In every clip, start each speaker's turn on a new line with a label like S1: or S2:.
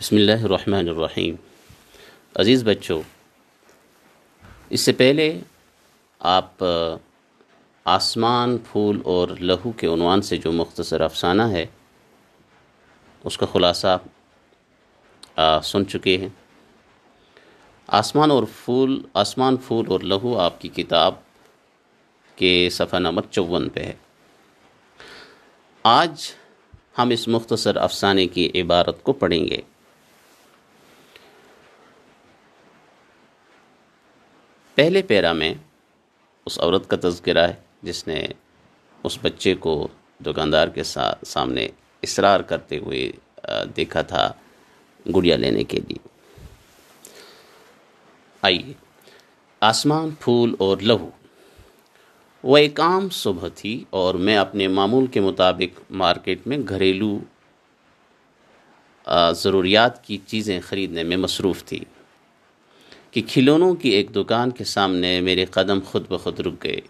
S1: بسم اللہ الرحمن الرحیم. عزیز بچوں، اس سے پہلے آپ آسمان، پھول اور لہو کے عنوان سے جو مختصر افسانہ ہے، اس کا خلاصہ سن چکے ہیں۔ آسمان اور پھول، آسمان، پھول اور لہو آپ کی کتاب کے صفحہ نمبر چون پہ ہے۔ آج ہم اس مختصر افسانے کی عبارت کو پڑھیں گے۔ پہلے پیرا میں اس عورت کا تذکرہ ہے، جس نے اس بچے کو دکاندار کے ساتھ سامنے اصرار کرتے ہوئے دیکھا تھا گڑیا لینے کے لیے۔ آئیے، آسمان پھول اور لہو۔ وہ ایک عام صبح تھی اور میں اپنے معمول کے مطابق مارکیٹ میں گھریلو ضروریات کی چیزیں خریدنے میں مصروف تھی۔ کہ کھلونوں کی ایک دکان کے سامنے میرے قدم خود بخود رک گئے۔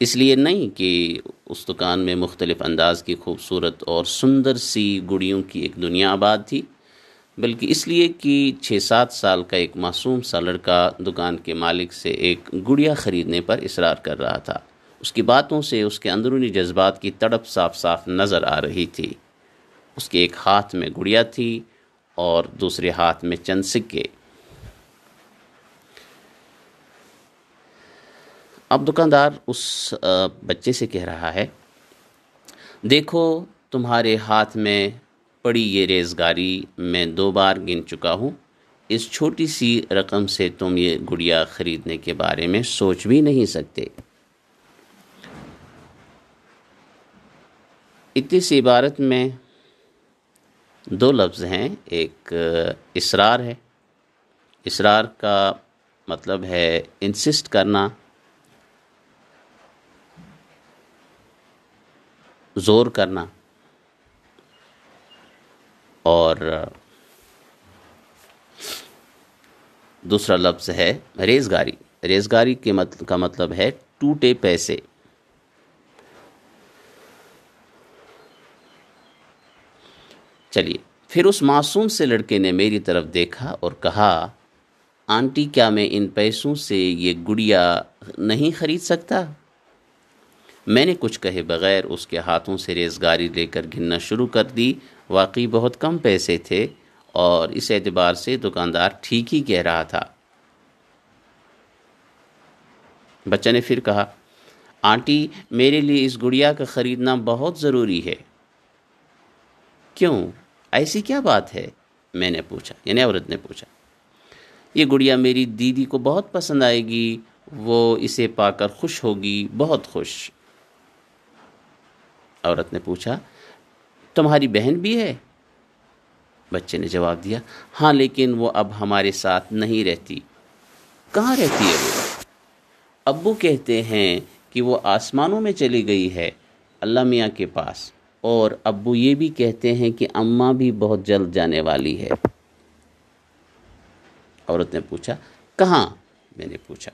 S1: اس لیے نہیں کہ اس دکان میں مختلف انداز کی خوبصورت اور سندر سی گڑیوں کی ایک دنیا آباد تھی، بلکہ اس لیے کہ چھ سات سال کا ایک معصوم سا لڑکا دکان کے مالک سے ایک گڑیا خریدنے پر اصرار کر رہا تھا۔ اس کی باتوں سے اس کے اندرونی جذبات کی تڑپ صاف صاف نظر آ رہی تھی۔ اس کے ایک ہاتھ میں گڑیا تھی اور دوسرے ہاتھ میں چند سکے۔ اب دکاندار اس بچے سے کہہ رہا ہے، دیکھو تمہارے ہاتھ میں پڑی یہ ریزگاری، میں دو بار گن چکا ہوں۔ اس چھوٹی سی رقم سے تم یہ گڑیا خریدنے کے بارے میں سوچ بھی نہیں سکتے۔ اتنی سی عبارت میں دو لفظ ہیں، ایک اسرار ہے۔ اسرار کا مطلب ہے انسسٹ کرنا۔ زور کرنا اور دوسرا لفظ ہے ریزگاری۔ ریزگاری کے مطلب کا مطلب ہے ٹوٹے پیسے۔ چلیے، پھر اس معصوم سے لڑکے نے میری طرف دیکھا اور کہا، آنٹی، کیا میں ان پیسوں سے یہ گڑیا نہیں خرید سکتا؟ میں نے کچھ کہے بغیر اس کے ہاتھوں سے ریزگاری لے کر گننا شروع کر دی۔ واقعی بہت کم پیسے تھے اور اس اعتبار سے دکاندار ٹھیک ہی کہہ رہا تھا۔ بچہ نے پھر کہا، آنٹی، میرے لیے اس گڑیا کا خریدنا بہت ضروری ہے۔ کیوں؟ ایسی کیا بات ہے؟ میں نے پوچھا یعنی عورت نے پوچھا۔ یہ گڑیا میری دیدی کو بہت پسند آئے گی، وہ اسے پا کر خوش ہوگی، بہت خوش۔ عورت نے پوچھا، تمہاری بہن بھی ہے؟ بچے نے جواب دیا ہاں لیکن وہ اب ہمارے ساتھ نہیں رہتی۔ کہاں رہتی ہے وہ؟ ابو کہتے ہیں کہ وہ آسمانوں میں چلی گئی ہے، اللہ میاں کے پاس۔ اور ابو یہ بھی کہتے ہیں کہ اماں بھی بہت جلد جانے والی ہے۔ عورت نے پوچھا، کہاں؟ میں نے پوچھا،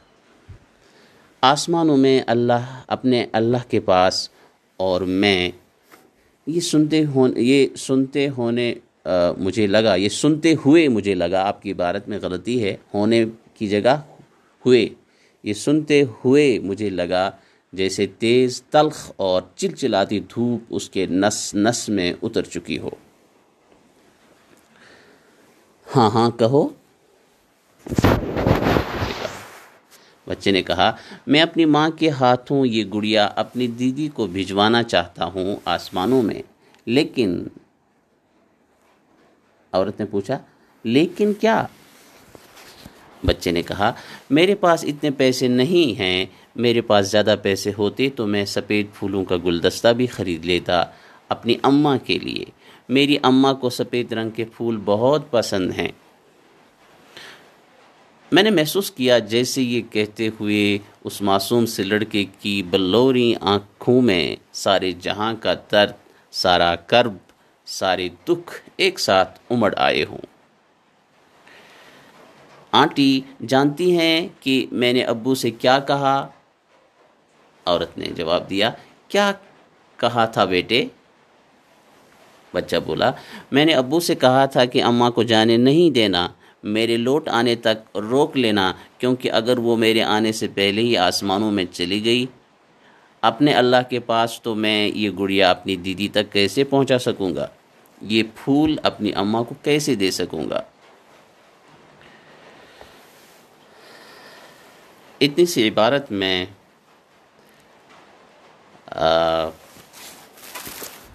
S1: آسمانوں میں اللہ، اپنے اللہ کے پاس اور میں یہ سنتے ہونے یہ سنتے ہونے مجھے لگا، یہ سنتے ہوئے مجھے لگا، آپ کی عبارت میں غلطی ہے، ہونے کی جگہ ہوئے۔ یہ سنتے ہوئے مجھے لگا جیسے تیز تلخ اور چلچلاتی دھوپ اس کے نس نس میں اتر چکی ہو۔ ہاں ہاں کہو۔ بچے نے کہا، میں اپنی ماں کے ہاتھوں یہ گڑیا اپنی دیدی کو بھجوانا چاہتا ہوں آسمانوں میں۔ لیکن، عورت نے پوچھا، لیکن کیا؟ بچے نے کہا، میرے پاس اتنے پیسے نہیں ہیں، میرے پاس زیادہ پیسے ہوتے تو میں سفید پھولوں کا گلدستہ بھی خرید لیتا اپنی اماں کے لیے۔ میری اماں کو سفید رنگ کے پھول بہت پسند ہیں۔ میں نے محسوس کیا جیسے یہ کہتے ہوئے اس معصوم سے لڑکے کی بلوری آنکھوں میں سارے جہاں کا درد، سارا کرب، سارے دکھ ایک ساتھ امڑ آئے ہوں۔ آنٹی جانتی ہیں کہ میں نے ابو سے کیا کہا؟ عورت نے جواب دیا، کیا کہا تھا بیٹے؟ بچہ بولا، میں نے ابو سے کہا تھا کہ اماں کو جانے نہیں دینا۔ میرے لوٹ آنے تک روک لینا، کیونکہ اگر وہ میرے آنے سے پہلے ہی آسمانوں میں چلی گئی، اپنے اللہ کے پاس تو میں یہ گڑیا اپنی دیدی تک کیسے پہنچا سکوں گا؟ یہ پھول اپنی اماں کو کیسے دے سکوں گا؟ اتنی سی عبارت میں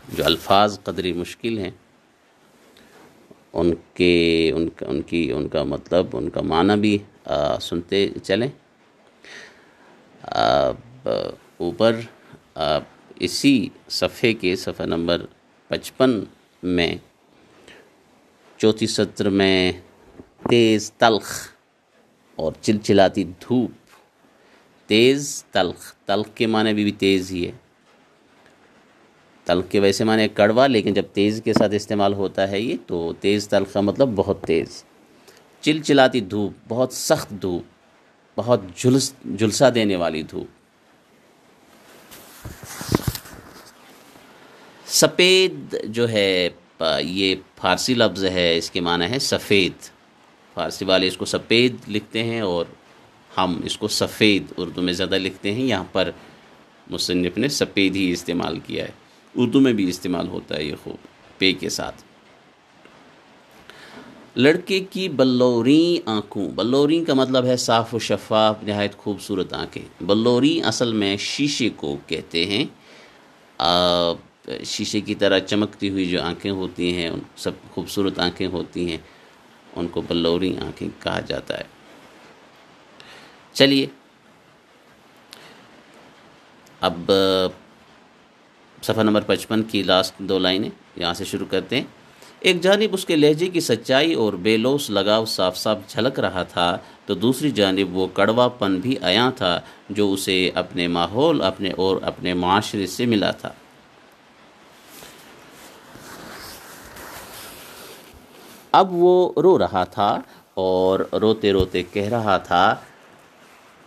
S1: جو الفاظ قدری مشکل ہیں ان کے ان کا ان کی ان کا مطلب ان کا معنی بھی سنتے چلیں۔ اوپر اسی صفحے کے صفحہ نمبر پچپن میں چوتھی سطر میں تیز تلخ اور چلچلاتی دھوپ۔ تیز تلخ تلخ کے معنی بھی, بھی تیز ہی ہے۔ تلخ کے ویسے معنی کڑوا، لیکن جب تیز کے ساتھ استعمال ہوتا ہے یہ، تو تیز تلخ کا مطلب بہت تیز۔ چل چلاتی دھوپ، بہت سخت دھوپ، بہت جھلس، جھلسا دینے والی دھوپ۔ سفید جو ہے، یہ فارسی لفظ ہے، اس کے معنی ہے سفید۔ فارسی والے اس کو سفید لکھتے ہیں اور ہم اس کو سفید اردو میں زیادہ لکھتے ہیں۔ یہاں پر مصنف نے سفید ہی استعمال کیا ہے۔ اردو میں بھی استعمال ہوتا ہے یہ خوب، پے کے ساتھ۔ لڑکے کی بلوری آنکھوں، بلوری کا مطلب ہے صاف و شفاف، نہایت خوبصورت آنکھیں۔ بلوری اصل میں شیشے کو کہتے ہیں۔ شیشے کی طرح چمکتی ہوئی جو آنکھیں ہوتی ہیں سب خوبصورت آنکھیں ہوتی ہیں، ان کو بلوری آنکھیں کہا جاتا ہے۔ چلیے، اب صفحہ نمبر پچپن کی لاسٹ دو لائنیں یہاں سے شروع کرتے ہیں۔ ایک جانب اس کے لہجے کی سچائی اور بے لوس لگاؤ صاف صاف جھلک رہا تھا، تو دوسری جانب وہ کڑوا پن بھی آیا تھا جو اسے اپنے ماحول، اپنے اور اپنے معاشرے سے ملا تھا۔ اب وہ رو رہا تھا اور روتے روتے کہہ رہا تھا،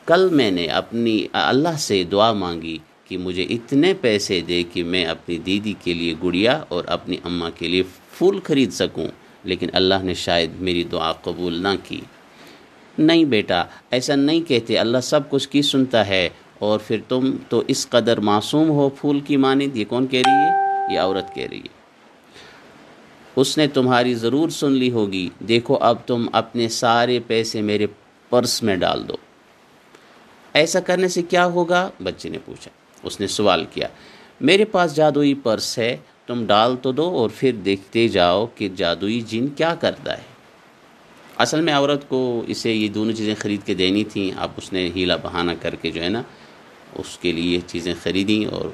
S1: کل میں نے اپنی، اللہ سے دعا مانگی کہ مجھے اتنے پیسے دے کہ میں اپنی دیدی کے لیے گڑیا اور اپنی اماں کے لیے پھول خرید سکوں، لیکن اللہ نے شاید میری دعا قبول نہ کی۔ نہیں بیٹا، ایسا نہیں کہتے، اللہ سب کچھ کی سنتا ہے۔ اور پھر تم تو اس قدر معصوم ہو، پھول کی مانند، یہ کون کہہ رہی ہے؟ یہ عورت کہہ رہی ہے۔ اس نے تمہاری ضرور سن لی ہوگی۔ دیکھو، اب تم اپنے سارے پیسے میرے پرس میں ڈال دو۔ ایسا کرنے سے کیا ہوگا؟ بچے نے پوچھا۔ اس نے سوال کیا، میرے پاس جادوئی پرس ہے، تم ڈال تو دو اور پھر دیکھتے جاؤ کہ جادوئی جن کیا کرتا ہے۔ اصل میں عورت کو اسے یہ دونوں چیزیں خرید کے دینی تھیں، اب اس نے ہیلا بہانہ کر کے جو ہے نا، اس کے لیے یہ چیزیں خریدیں اور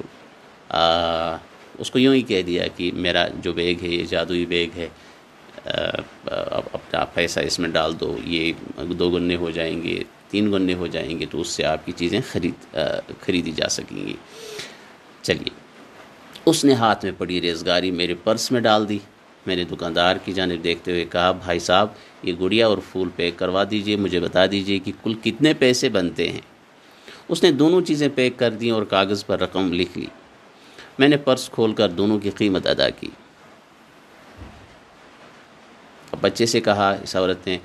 S1: اس کو یوں ہی کہہ دیا کہ میرا جو بیگ ہے، یہ جادوئی بیگ ہے اپنا پیسہ اس میں ڈال دو، یہ دو گنے ہو جائیں گے۔ تین گنے ہو جائیں گے تو اس سے آپ کی چیزیں خرید خریدی جا سکیں گی۔ چلیے، اس نے ہاتھ میں پڑی ریزگاری میرے پرس میں ڈال دی۔ میں نے دکاندار کی جانب دیکھتے ہوئے کہا، بھائی صاحب، یہ گڑیا اور پھول پیک کروا دیجیے، مجھے بتا دیجیے کہ کل کتنے پیسے بنتے ہیں۔ اس نے دونوں چیزیں پیک کر دیں اور کاغذ پر رقم لکھ لی۔ میں نے پرس کھول کر دونوں کی قیمت ادا کی۔ بچے سے کہا، اس عورت نے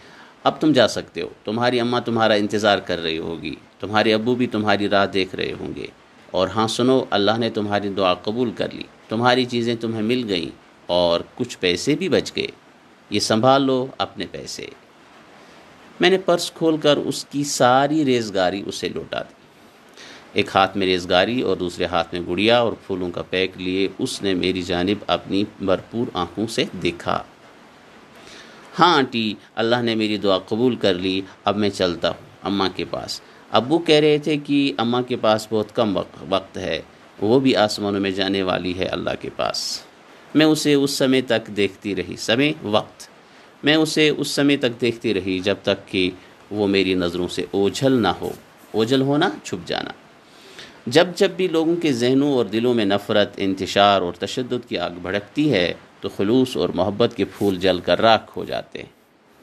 S1: اب تم جا سکتے ہو۔ تمہاری اماں تمہارا انتظار کر رہی ہوگی۔ تمہارے ابو بھی تمہاری راہ دیکھ رہے ہوں گے۔ اور ہاں سنو، اللہ نے تمہاری دعا قبول کر لی۔ تمہاری چیزیں تمہیں مل گئیں اور کچھ پیسے بھی بچ گئے۔ یہ سنبھال لو اپنے پیسے۔ میں نے پرس کھول کر اس کی ساری ریزگاری اسے لوٹا دی۔ ایک ہاتھ میں ریزگاری اور دوسرے ہاتھ میں گڑیا اور پھولوں کا پیک لیے اس نے میری جانب اپنی بھرپور آنکھوں سے دیکھا۔ ہاں آنٹی، اللہ نے میری دعا قبول کر لی، اب میں چلتا ہوں اماں کے پاس۔ ابو کہہ رہے تھے کہ اماں کے پاس بہت کم وقت ہے، وہ بھی آسمانوں میں جانے والی ہے اللہ کے پاس۔ میں اسے اس سمے تک دیکھتی رہی، سمے، وقت۔ میں اسے اس سمے تک دیکھتی رہی جب تک کہ وہ میری نظروں سے اوجھل نہ ہو، اوجھل ہونا، چھپ جانا۔ جب جب بھی لوگوں کے ذہنوں اور دلوں میں نفرت، انتشار اور تشدد کی آگ بھڑکتی ہے تو خلوص اور محبت کے پھول جل کر راکھ ہو جاتے۔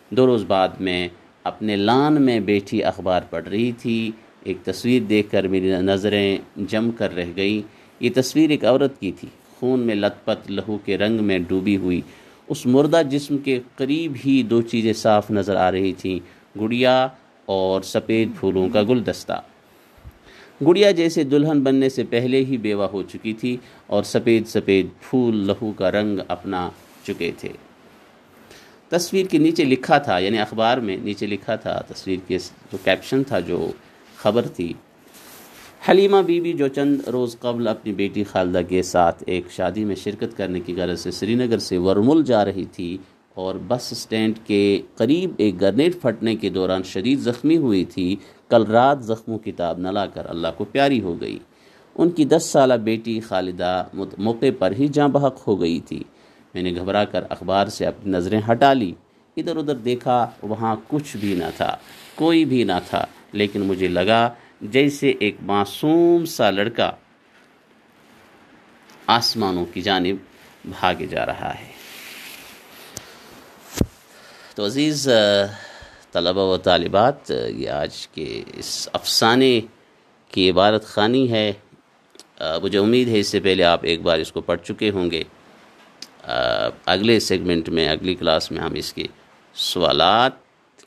S1: دو روز بعد میں اپنے لان میں بیٹھی اخبار پڑھ رہی تھی۔ ایک تصویر دیکھ کر میری نظریں جم کر رہ گئی یہ تصویر ایک عورت کی تھی۔ خون میں لت پت لہو کے رنگ میں ڈوبی ہوئی۔ اس مردہ جسم کے قریب ہی دو چیزیں صاف نظر آ رہی تھیں۔ گڑیا اور سفید پھولوں کا گلدستہ۔ گڑیا جیسے دلہن بننے سے پہلے ہی بیوہ ہو چکی تھی اور سفید سفید پھول لہو کا رنگ اپنا چکے تھے۔ تصویر کے نیچے لکھا تھا یعنی اخبار میں نیچے لکھا تھا، تصویر کے جو کیپشن تھا، جو خبر تھی۔ حلیمہ بی بی جو چند روز قبل اپنی بیٹی خالدہ کے ساتھ ایک شادی میں شرکت کرنے کی غرض سے سری نگر سے ورمل جا رہی تھی اور بس اسٹینڈ کے قریب ایک گرنیٹ پھٹنے کے دوران شدید زخمی ہوئی تھی۔ کل رات زخموں کتاب نہ لا کر اللہ کو پیاری ہو گئی۔ ان کی دس سالہ بیٹی خالدہ موقع پر ہی جاں بحق ہو گئی تھی۔ میں نے گھبرا کر اخبار سے اپنی نظریں ہٹا لی۔ ادھر ادھر دیکھا وہاں کچھ بھی نہ تھا۔ کوئی بھی نہ تھا۔ لیکن مجھے لگا جیسے ایک معصوم سا لڑکا آسمانوں کی جانب بھاگے جا رہا ہے۔ تو عزیز طلبہ و طالبات یہ آج کے اس افسانے کی عبارت خانی ہے۔ مجھے امید ہے اس سے پہلے آپ ایک بار اس کو پڑھ چکے ہوں گے۔ اگلے سیگمنٹ میں، اگلی کلاس میں ہم اس کے سوالات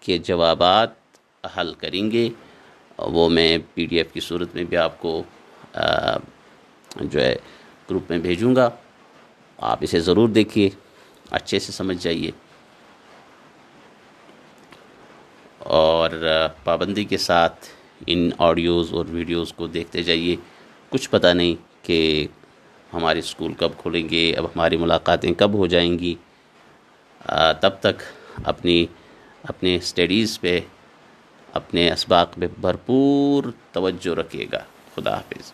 S1: کے جوابات حل کریں گے۔ وہ میں پی ڈی ایف کی صورت میں بھی آپ کو جو ہے، گروپ میں بھیجوں گا۔ آپ اسے ضرور دیکھیے، اچھے سے سمجھ جائیے۔ اور پابندی کے ساتھ ان آڈیوز اور ویڈیوز کو دیکھتے جائیے۔ کچھ پتہ نہیں کہ ہمارے اسکول کب کھلیں گے، اب ہماری ملاقاتیں کب ہو جائیں گی۔ تب تک اپنی، اپنے اسٹڈیز پہ، اپنے اسباق پہ بھرپور توجہ رکھیے گا۔ خدا حافظ۔